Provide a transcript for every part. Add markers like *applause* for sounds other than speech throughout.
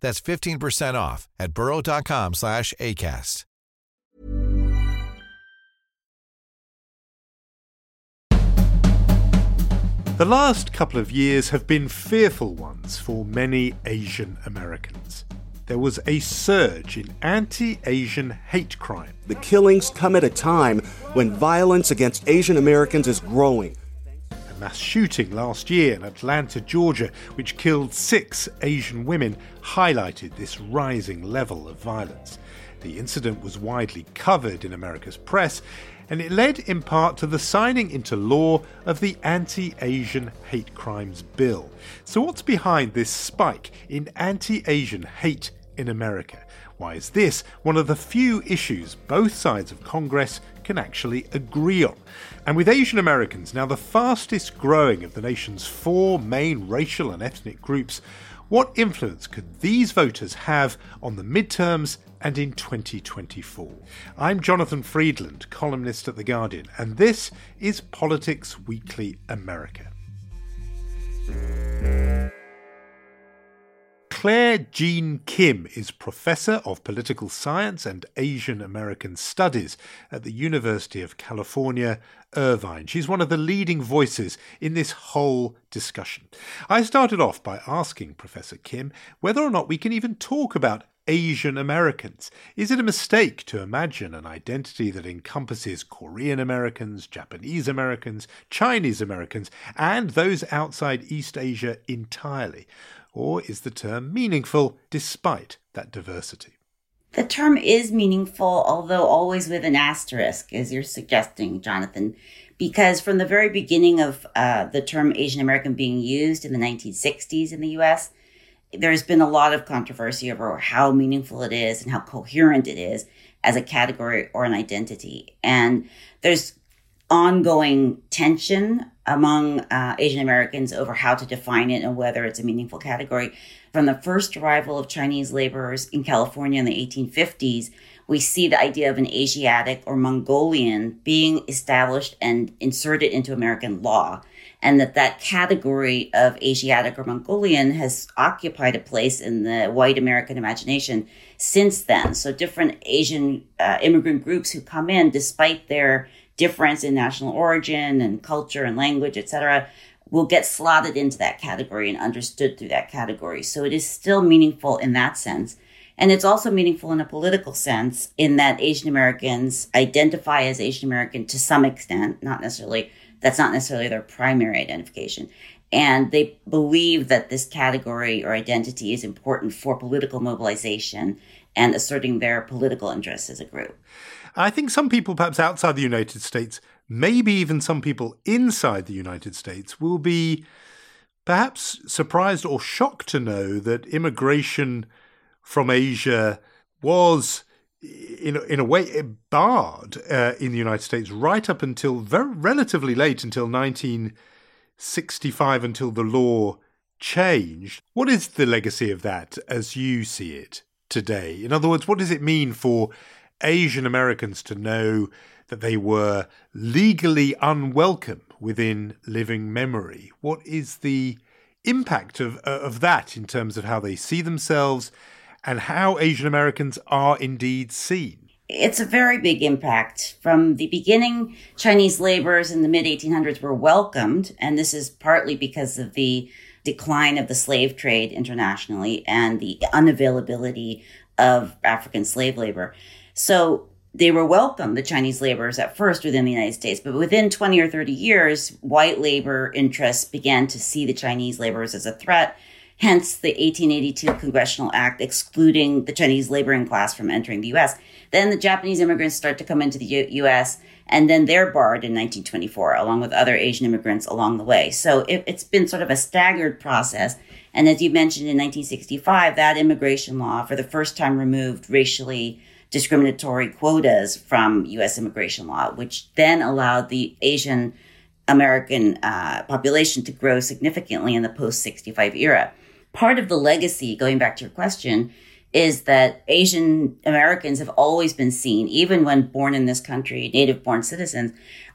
That's 15% off at burrow.com slash ACAST. The last couple of years have been fearful ones for many Asian Americans. There was a surge in anti Asian hate crime. The killings come at a time when violence against Asian Americans is growing. Mass shooting last year in Atlanta, Georgia, which killed six Asian women, highlighted this rising level of violence. The incident was widely covered in America's press, and it led in part to the signing into law of the Anti Asian Hate Crimes Bill. So, what's behind this spike in anti Asian hate in America? Why is this one of the few issues both sides of Congress can actually agree on? And with Asian Americans now the fastest growing of the nation's four main racial and ethnic groups, what influence could these voters have on the midterms and in 2024? I'm Jonathan Freedland, columnist at The Guardian, and this is Politics Weekly America. Claire Jean Kim is Professor of Political Science and Asian American Studies at the University of California, Irvine. She's one of the leading voices in this whole discussion. I started off by asking Professor Kim whether or not we can even talk about Asian Americans. Is it a mistake to imagine an identity that encompasses Korean Americans, Japanese Americans, Chinese Americans, and those outside East Asia entirely? Or is the term meaningful despite that diversity? The term is meaningful, although always with an asterisk, as you're suggesting, Jonathan, because from the very beginning of uh, the term Asian American being used in the 1960s in the US, there's been a lot of controversy over how meaningful it is and how coherent it is as a category or an identity. And there's ongoing tension among uh, Asian Americans over how to define it and whether it's a meaningful category. From the first arrival of Chinese laborers in California in the 1850s, we see the idea of an Asiatic or Mongolian being established and inserted into American law. And that that category of Asiatic or Mongolian has occupied a place in the white American imagination since then. So different Asian uh, immigrant groups who come in, despite their difference in national origin and culture and language, etc., will get slotted into that category and understood through that category. So it is still meaningful in that sense. And it's also meaningful in a political sense in that Asian Americans identify as Asian American to some extent, not necessarily, that's not necessarily their primary identification. And they believe that this category or identity is important for political mobilization and asserting their political interests as a group. I think some people, perhaps outside the United States, maybe even some people inside the United States, will be perhaps surprised or shocked to know that immigration from Asia was. In, in a way, barred uh, in the United States right up until very relatively late, until 1965, until the law changed. What is the legacy of that as you see it today? In other words, what does it mean for Asian Americans to know that they were legally unwelcome within living memory. What is the impact of, uh, of that in terms of how they see themselves and how Asian Americans are indeed seen? It's a very big impact. From the beginning, Chinese laborers in the mid 1800s were welcomed, and this is partly because of the decline of the slave trade internationally and the unavailability of African slave labor. So they were welcome, the Chinese laborers at first within the United States, but within 20 or 30 years, white labor interests began to see the Chinese laborers as a threat. Hence the 1882 Congressional Act excluding the Chinese laboring class from entering the U.S. Then the Japanese immigrants start to come into the U.S. and then they're barred in 1924, along with other Asian immigrants along the way. So it, it's been sort of a staggered process. And as you mentioned in 1965, that immigration law for the first time removed racially discriminatory quotas from U.S. immigration law, which then allowed the Asian American uh, population to grow significantly in the post 65 era. Part of the legacy, going back to your question, is that Asian Americans have always been seen, even when born in this country, native born citizens,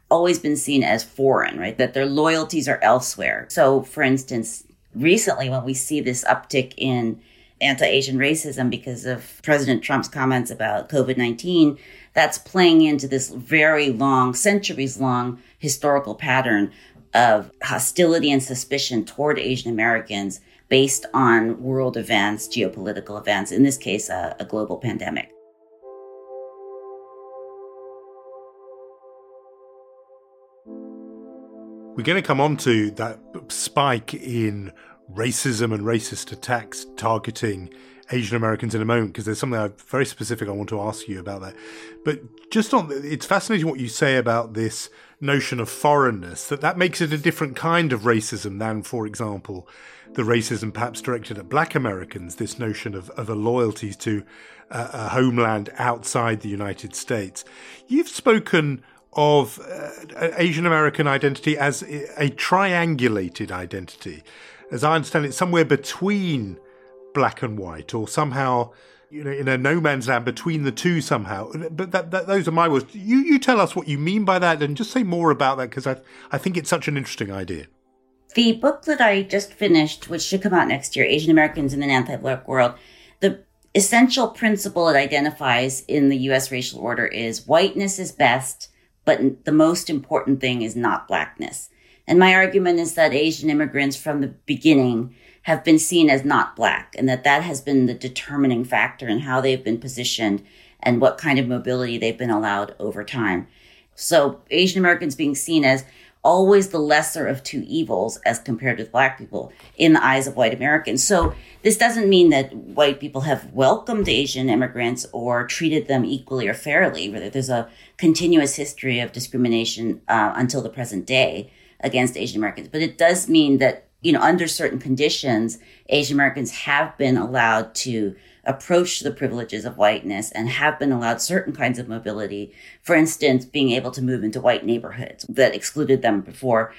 always been seen as foreign, right? That their loyalties are elsewhere. So, for instance, recently when we see this uptick in anti Asian racism because of President Trump's comments about COVID 19, that's playing into this very long, centuries long historical pattern of hostility and suspicion toward Asian Americans based on world events, geopolitical events, in this case, a, a global pandemic. We're going to come on to that spike in racism and racist attacks targeting Asian Americans in a moment because there's something I, very specific I want to ask you about that. But just on, it's fascinating what you say about this notion of foreignness that that makes it a different kind of racism than, for example, the racism perhaps directed at Black Americans. This notion of of a loyalty to a, a homeland outside the United States. You've spoken of uh, Asian American identity as a triangulated identity as I understand it, somewhere between black and white, or somehow, you know, in a no man's land between the two somehow. But that, that, those are my words. You you tell us what you mean by that, and just say more about that because I I think it's such an interesting idea. The book that I just finished, which should come out next year, Asian Americans in an Anti-Black World, the essential principle it identifies in the U.S. racial order is whiteness is best, but the most important thing is not blackness. And my argument is that Asian immigrants from the beginning have been seen as not black and that that has been the determining factor in how they've been positioned and what kind of mobility they've been allowed over time. So Asian Americans being seen as always the lesser of two evils as compared with black people in the eyes of white Americans. So this doesn't mean that white people have welcomed Asian immigrants or treated them equally or fairly. There's a continuous history of discrimination uh, until the present day against Asian Americans. But it does mean that, you know, under certain conditions, Asian Americans have been allowed to approach the privileges of whiteness and have been allowed certain kinds of mobility. For instance, being able to move into white neighborhoods that excluded them before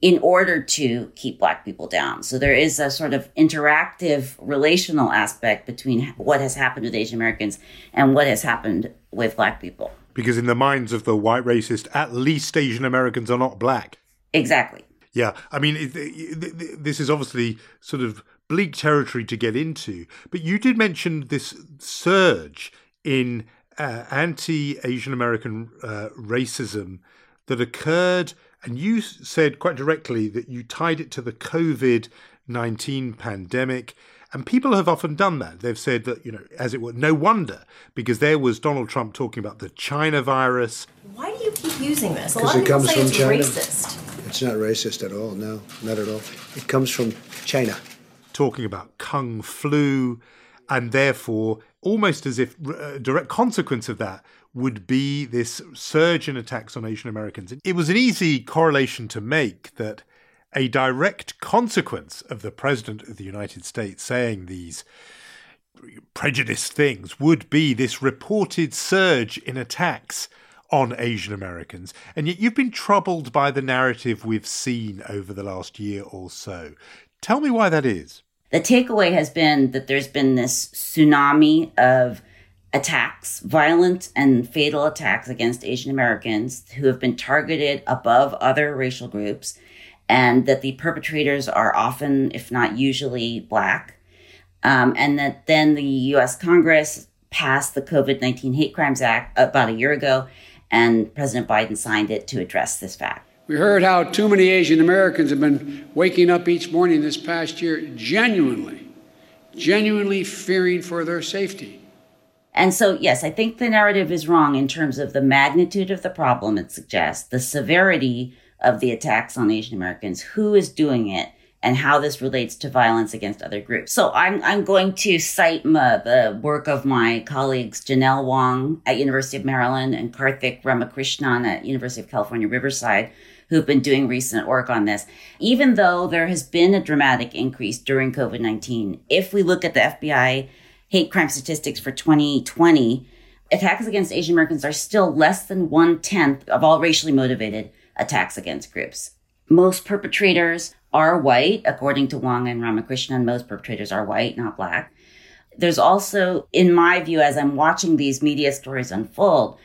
in order to keep black people down. So there is a sort of interactive relational aspect between what has happened with Asian Americans and what has happened with black people. Because in the minds of the white racist, at least Asian Americans are not black. Exactly. Yeah, I mean, it, it, this is obviously sort of bleak territory to get into, but you did mention this surge in uh, anti Asian American uh, racism that occurred, and you said quite directly that you tied it to the COVID 19 pandemic. And people have often done that. They've said that, you know, as it were, no wonder, because there was Donald Trump talking about the China virus. Why do you keep using this? A lot of people say it's China. racist. It's not racist at all. No, not at all. It comes from China. Talking about kung flu, and therefore, almost as if a uh, direct consequence of that would be this surge in attacks on Asian Americans. It was an easy correlation to make that a direct consequence of the President of the United States saying these prejudiced things would be this reported surge in attacks on Asian Americans. And yet you've been troubled by the narrative we've seen over the last year or so. Tell me why that is. The takeaway has been that there's been this tsunami of attacks, violent and fatal attacks against Asian Americans who have been targeted above other racial groups, and that the perpetrators are often, if not usually, black. Um, and that then the US Congress passed the COVID 19 Hate Crimes Act about a year ago, and President Biden signed it to address this fact. We heard how too many Asian Americans have been waking up each morning this past year genuinely, genuinely fearing for their safety. And so, yes, I think the narrative is wrong in terms of the magnitude of the problem it suggests, the severity of the attacks on Asian Americans, who is doing it, and how this relates to violence against other groups. So I'm, I'm going to cite my, the work of my colleagues Janelle Wong at University of Maryland and Karthick Ramakrishnan at University of California, Riverside, who've been doing recent work on this. Even though there has been a dramatic increase during COVID-19, if we look at the FBI hate crime statistics for 2020, attacks against Asian Americans are still less than one tenth of all racially motivated attacks against groups. Most perpetrators are white, according to Wang and Ramakrishnan. Most perpetrators are white, not black. There's also, in my view, as I'm watching these media stories unfold,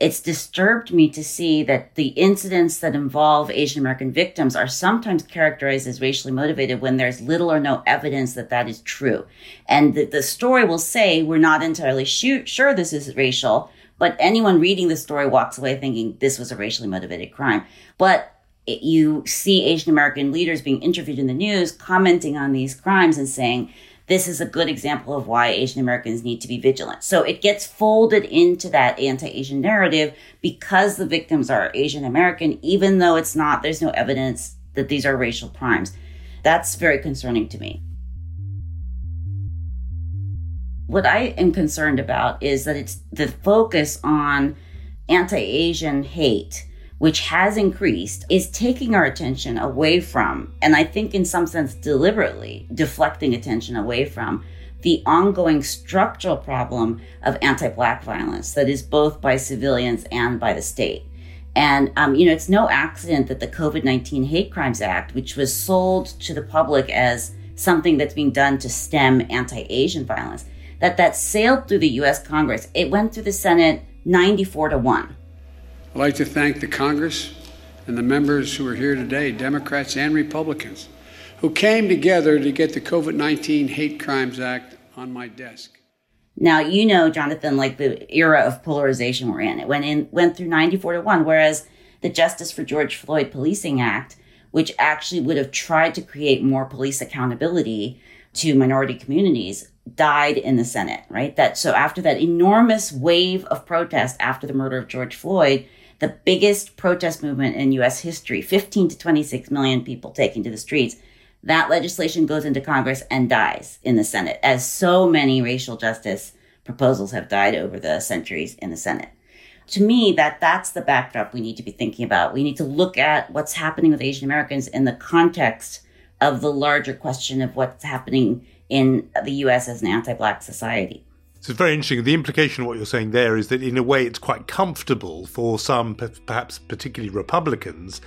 it's disturbed me to see that the incidents that involve Asian American victims are sometimes characterized as racially motivated when there's little or no evidence that that is true. And the, the story will say, we're not entirely sure this is racial, but anyone reading the story walks away thinking this was a racially motivated crime. But it, you see Asian American leaders being interviewed in the news commenting on these crimes and saying, this is a good example of why Asian Americans need to be vigilant. So it gets folded into that anti-Asian narrative because the victims are Asian American, even though it's not, there's no evidence that these are racial crimes. That's very concerning to me. What I am concerned about is that it's the focus on anti-Asian hate which has increased, is taking our attention away from, and I think in some sense deliberately deflecting attention away from the ongoing structural problem of anti-black violence that is both by civilians and by the state. And, um, you know, it's no accident that the COVID-19 Hate Crimes Act, which was sold to the public as something that's being done to stem anti-Asian violence, that that sailed through the U.S. Congress. It went through the Senate 94 to 1. I'd like to thank the Congress and the members who are here today, Democrats and Republicans, who came together to get the COVID 19 Hate Crimes Act on my desk. Now, you know, Jonathan, like the era of polarization we're in, it went in, went through 94 to 1, whereas the Justice for George Floyd Policing Act, which actually would have tried to create more police accountability to minority communities, died in the Senate, right? That, so after that enormous wave of protest after the murder of George Floyd, the biggest protest movement in US history, 15 to 26 million people taking to the streets. That legislation goes into Congress and dies in the Senate, as so many racial justice proposals have died over the centuries in the Senate. To me, that that's the backdrop we need to be thinking about. We need to look at what's happening with Asian Americans in the context of the larger question of what's happening in the US as an anti-black society. So it's very interesting. The implication of what you're saying there is that, in a way, it's quite comfortable for some, perhaps particularly Republicans,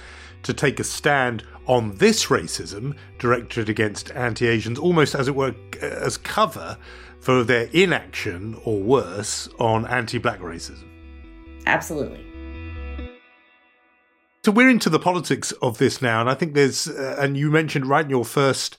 to take a stand on this racism directed against anti Asians, almost as it were, as cover for their inaction or worse on anti black racism. Absolutely. So we're into the politics of this now, and I think there's, uh, and you mentioned right in your first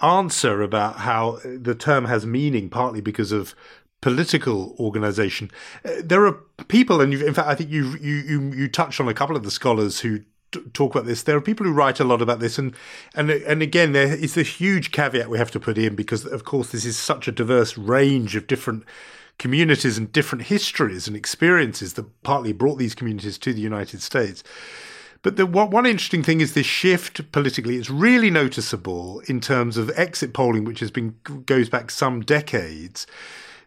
answer about how the term has meaning partly because of political organization. Uh, there are people, and in fact, I think you you you touched on a couple of the scholars who t- talk about this. There are people who write a lot about this, and and and again, there is this huge caveat we have to put in because, of course, this is such a diverse range of different communities and different histories and experiences that partly brought these communities to the United States. But the one interesting thing is this shift politically. It's really noticeable in terms of exit polling, which has been goes back some decades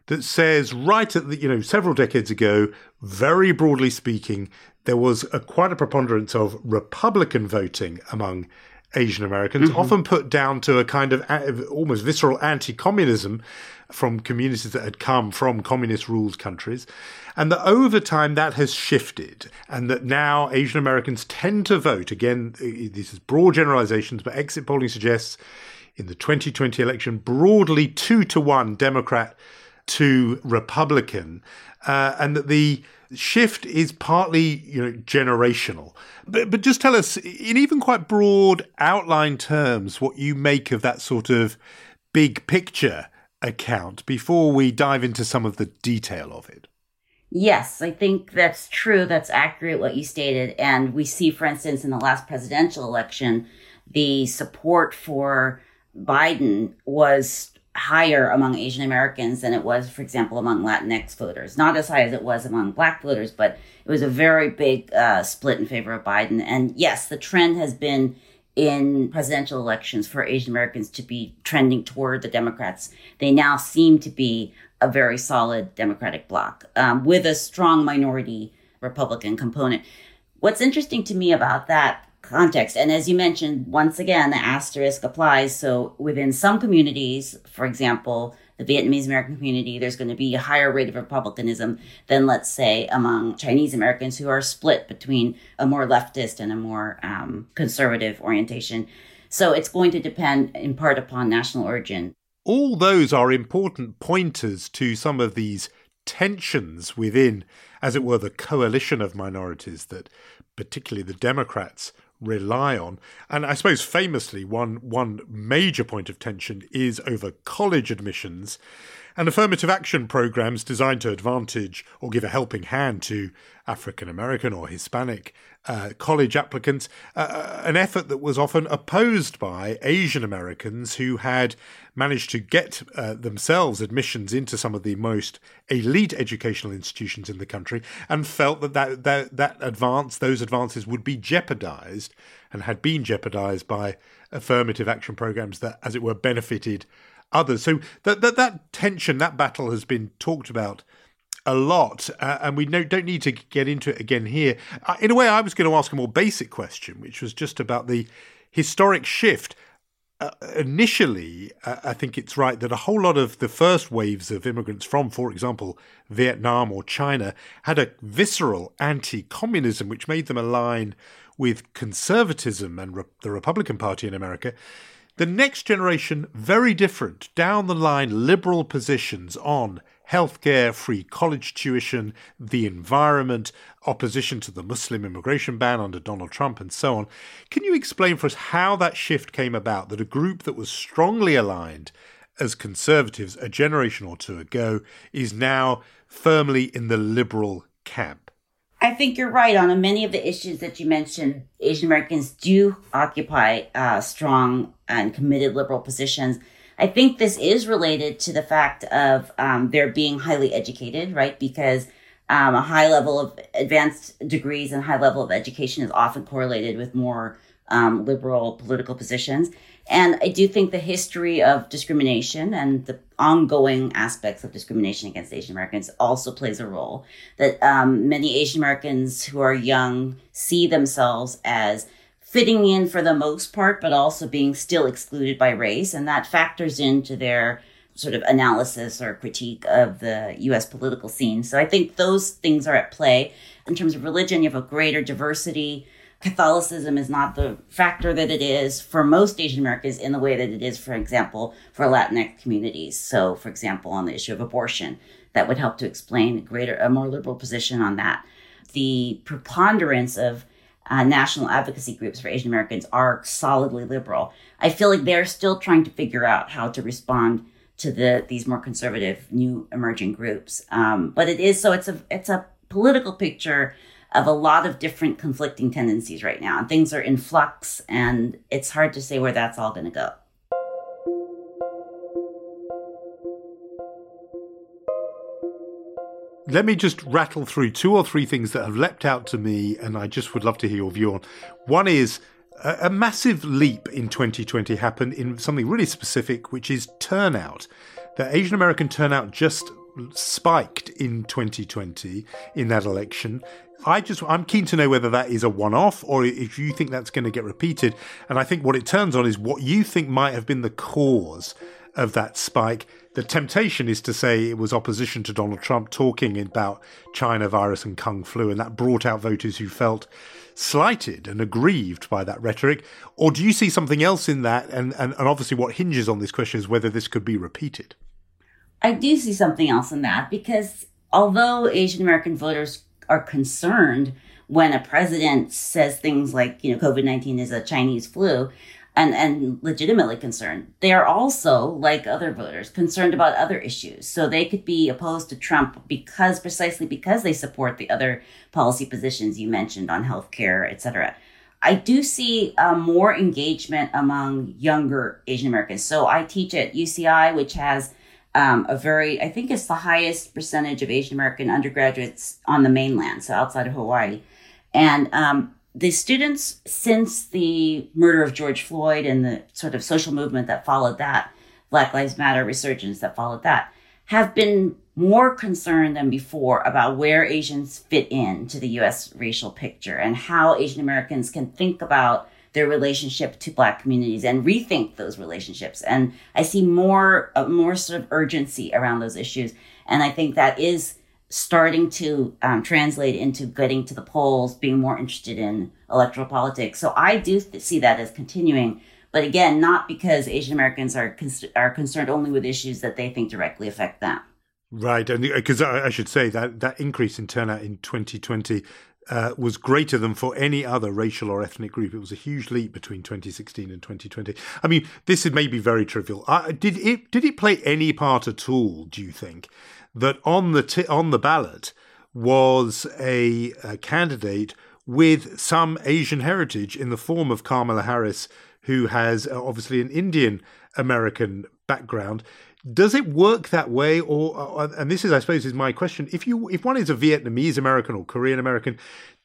that says right at the, you know, several decades ago, very broadly speaking, there was a, quite a preponderance of Republican voting among Asian Americans, mm-hmm. often put down to a kind of almost visceral anti communism from communities that had come from communist ruled countries. And that over time that has shifted, and that now Asian Americans tend to vote. Again, this is broad generalizations, but exit polling suggests in the 2020 election, broadly two to one Democrat to Republican, uh, and that the shift is partly you know generational. But but just tell us in even quite broad outline terms what you make of that sort of big picture account before we dive into some of the detail of it. Yes, I think that's true. That's accurate what you stated. And we see, for instance, in the last presidential election, the support for Biden was higher among Asian Americans than it was, for example, among Latinx voters. Not as high as it was among black voters, but it was a very big uh, split in favor of Biden. And yes, the trend has been in presidential elections for Asian Americans to be trending toward the Democrats. They now seem to be a very solid Democratic bloc um, with a strong minority Republican component. What's interesting to me about that context. And as you mentioned, once again, the asterisk applies. So within some communities, for example, the Vietnamese American community, there's going to be a higher rate of republicanism than, let's say, among Chinese Americans who are split between a more leftist and a more um, conservative orientation. So it's going to depend in part upon national origin. All those are important pointers to some of these tensions within, as it were, the coalition of minorities that particularly the Democrats rely on. And I suppose famously, one one major point of tension is over college admissions and affirmative action programs designed to advantage or give a helping hand to African American or Hispanic uh, college applicants, uh, uh, an effort that was often opposed by Asian Americans who had managed to get uh, themselves admissions into some of the most elite educational institutions in the country and felt that that, that, that advance, those advances would be jeopardized and had been jeopardized by affirmative action programs that, as it were, benefited others. So that that, that tension, that battle has been talked about a lot, uh, and we no, don't need to get into it again here. Uh, in a way, I was going to ask a more basic question, which was just about the historic shift. Uh, initially, uh, I think it's right that a whole lot of the first waves of immigrants from, for example, Vietnam or China, had a visceral anti communism which made them align with conservatism and re- the Republican Party in America. The next generation, very different, down the line liberal positions on healthcare, free college tuition, the environment, opposition to the Muslim immigration ban under Donald Trump, and so on. Can you explain for us how that shift came about? That a group that was strongly aligned as conservatives a generation or two ago is now firmly in the liberal camp? I think you're right on many of the issues that you mentioned. Asian Americans do occupy uh, strong and committed liberal positions. I think this is related to the fact of um, their being highly educated, right? Because um, a high level of advanced degrees and high level of education is often correlated with more um, liberal political positions. And I do think the history of discrimination and the ongoing aspects of discrimination against Asian Americans also plays a role. That um, many Asian Americans who are young see themselves as fitting in for the most part, but also being still excluded by race. And that factors into their sort of analysis or critique of the US political scene. So I think those things are at play. In terms of religion, you have a greater diversity Catholicism is not the factor that it is for most Asian Americans in the way that it is, for example, for Latinx communities. So, for example, on the issue of abortion, that would help to explain a greater, a more liberal position on that. The preponderance of uh, national advocacy groups for Asian Americans are solidly liberal. I feel like they're still trying to figure out how to respond to the these more conservative new emerging groups. Um, but it is so it's a it's a political picture of a lot of different conflicting tendencies right now. And things are in flux, and it's hard to say where that's all going to go. Let me just rattle through two or three things that have leapt out to me, and I just would love to hear your view on. One is a, massive leap in 2020 happened in something really specific, which is turnout. The Asian American turnout just spiked in 2020 in that election. I just I'm keen to know whether that is a one-off or if you think that's going to get repeated. And I think what it turns on is what you think might have been the cause of that spike. The temptation is to say it was opposition to Donald Trump talking about China virus and Kung flu, and that brought out voters who felt slighted and aggrieved by that rhetoric. Or do you see something else in that? And, and, and obviously, what hinges on this question is whether this could be repeated. I do see something else in that because although Asian American voters are concerned when a president says things like, you know, COVID 19 is a Chinese flu and, and legitimately concerned. They are also, like other voters, concerned about other issues. So they could be opposed to Trump because, precisely because they support the other policy positions you mentioned on healthcare, et cetera. I do see uh, more engagement among younger Asian Americans. So I teach at UCI, which has um, a very, I think it's the highest percentage of Asian American undergraduates on the mainland, so outside of Hawaii. And um, the students, since the murder of George Floyd and the sort of social movement that followed that, Black Lives Matter resurgence that followed that, have been more concerned than before about where Asians fit in to the US racial picture and how Asian Americans can think about their relationship to black communities and rethink those relationships. And I see more, uh, more sort of urgency around those issues. And I think that is starting to um, translate into getting to the polls, being more interested in electoral politics. So I do th- see that as continuing. But again, not because Asian Americans are cons- are concerned only with issues that they think directly affect them. Right, and because I, I should say that that increase in turnout in 2020 uh, was greater than for any other racial or ethnic group. It was a huge leap between 2016 and 2020. I mean, this is maybe very trivial. Uh, did it did it play any part at all? Do you think that on the t- on the ballot was a, a candidate with some Asian heritage in the form of Kamala Harris? who has uh, obviously an Indian American background. Does it work that way, or uh, and this is, I suppose, is my question: if you if one is a Vietnamese American or Korean American,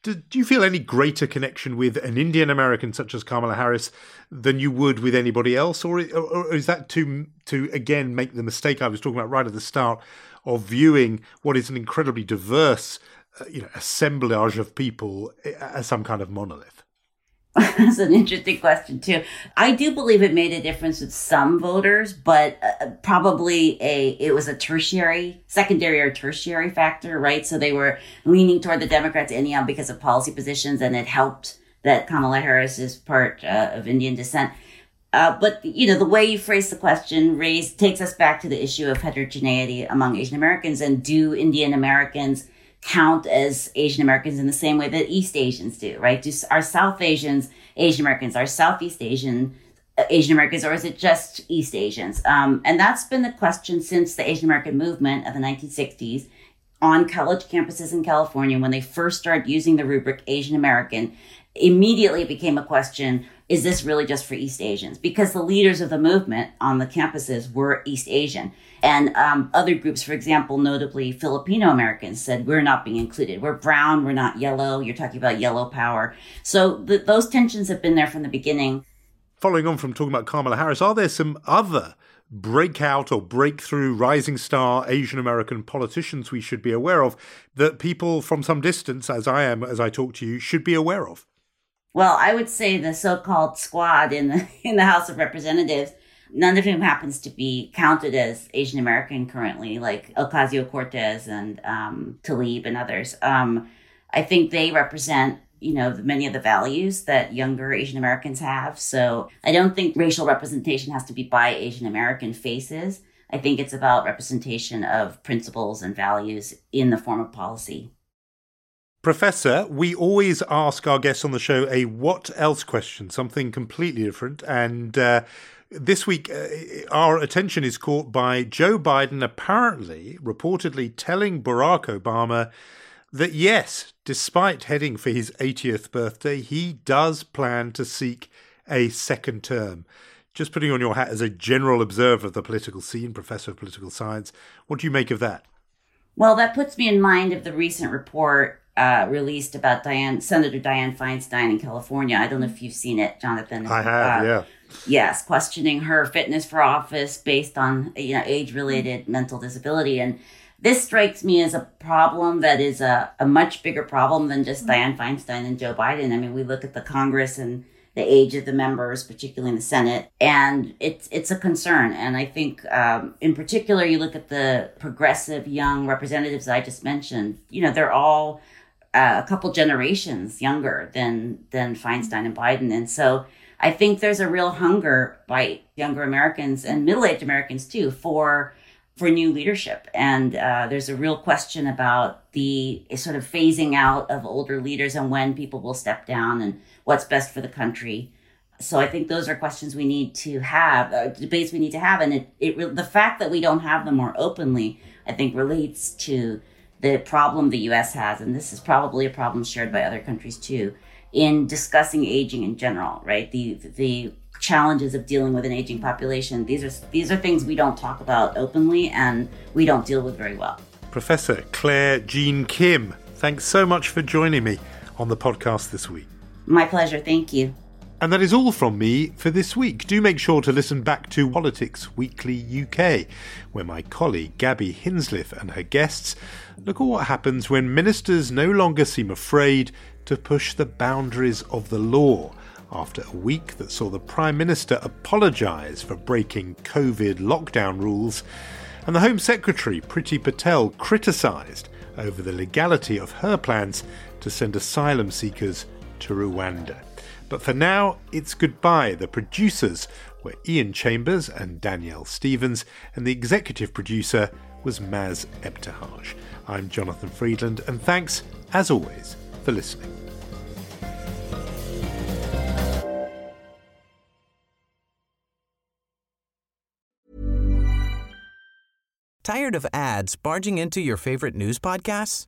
do, do you feel any greater connection with an Indian American such as Kamala Harris than you would with anybody else, or, or is that to to again make the mistake I was talking about right at the start of viewing what is an incredibly diverse, uh, you know, assemblage of people uh, as some kind of monolith? *laughs* That's an interesting question too. I do believe it made a difference with some voters, but uh, probably a it was a tertiary, secondary or tertiary factor, right? So they were leaning toward the Democrats anyhow because of policy positions, and it helped that Kamala Harris is part uh, of Indian descent. Uh, but you know the way you phrase the question raised takes us back to the issue of heterogeneity among Asian Americans, and do Indian Americans count as Asian Americans in the same way that East Asians do, right? Do our South Asians Asian Americans, are Southeast Asian uh, Asian Americans, or is it just East Asians? Um, and that's been the question since the Asian American movement of the 1960s on college campuses in California when they first started using the rubric Asian American. Immediately became a question is this really just for East Asians? Because the leaders of the movement on the campuses were East Asian. And um, other groups, for example, notably Filipino Americans, said we're not being included. We're brown, we're not yellow. You're talking about yellow power. So th- those tensions have been there from the beginning. Following on from talking about Kamala Harris, are there some other breakout or breakthrough rising star Asian American politicians we should be aware of that people from some distance, as I am as I talk to you, should be aware of? Well, I would say the so-called squad in the *laughs* in the House of Representatives, none of whom happens to be counted as Asian American currently, like Ocasio Cortez and um, Tlaib and others. Um, I think they represent you know many of the values that younger Asian Americans have. So I don't think racial representation has to be by Asian American faces. I think it's about representation of principles and values in the form of policy. Professor, we always ask our guests on the show a what else question, something completely different. And uh, this week, uh, our attention is caught by Joe Biden apparently, reportedly telling Barack Obama that yes, despite heading for his 80th birthday, he does plan to seek a second term. Just putting on your hat as a general observer of the political scene, professor of political science, what do you make of that? Well, that puts me in mind of the recent report uh, released about Dianne, Senator Dianne Feinstein in California. I don't know if you've seen it, Jonathan. I have, uh, yeah. Yes, questioning her fitness for office based on you know age-related mental disability, and this strikes me as a problem that is a, a much bigger problem than just Dianne Feinstein and Joe Biden. I mean, we look at the Congress and the age of the members, particularly in the Senate, and it's it's a concern. And I think, um, in particular, you look at the progressive young representatives I just mentioned. You know, they're all uh, a couple generations younger than than Feinstein and Biden, and so I think there's a real hunger by younger Americans and middle aged Americans too for for new leadership, and uh, there's a real question about the sort of phasing out of older leaders and when people will step down and what's best for the country. So I think those are questions we need to have, uh, debates we need to have, and it, it the fact that we don't have them more openly, I think, relates to the problem the US has, and this is probably a problem shared by other countries too, in discussing aging in general, right? The the challenges of dealing with an aging population. These are these are things we don't talk about openly and we don't deal with very well. Professor Claire Jean Kim, thanks so much for joining me on the podcast this week. My pleasure. Thank you. And that is all from me for this week. Do make sure to listen back to Politics Weekly UK, where my colleague Gabby Hinsliff and her guests look at what happens when ministers no longer seem afraid to push the boundaries of the law after a week that saw the Prime Minister apologise for breaking COVID lockdown rules and the Home Secretary Priti Patel criticised over the legality of her plans to send asylum seekers to Rwanda. But for now, it's goodbye. The producers were Ian Chambers and Danielle Stevens, and the executive producer was Maz Ebtehaj. I'm Jonathan Freedland, and thanks, as always, for listening. Tired of ads barging into your favorite news podcasts?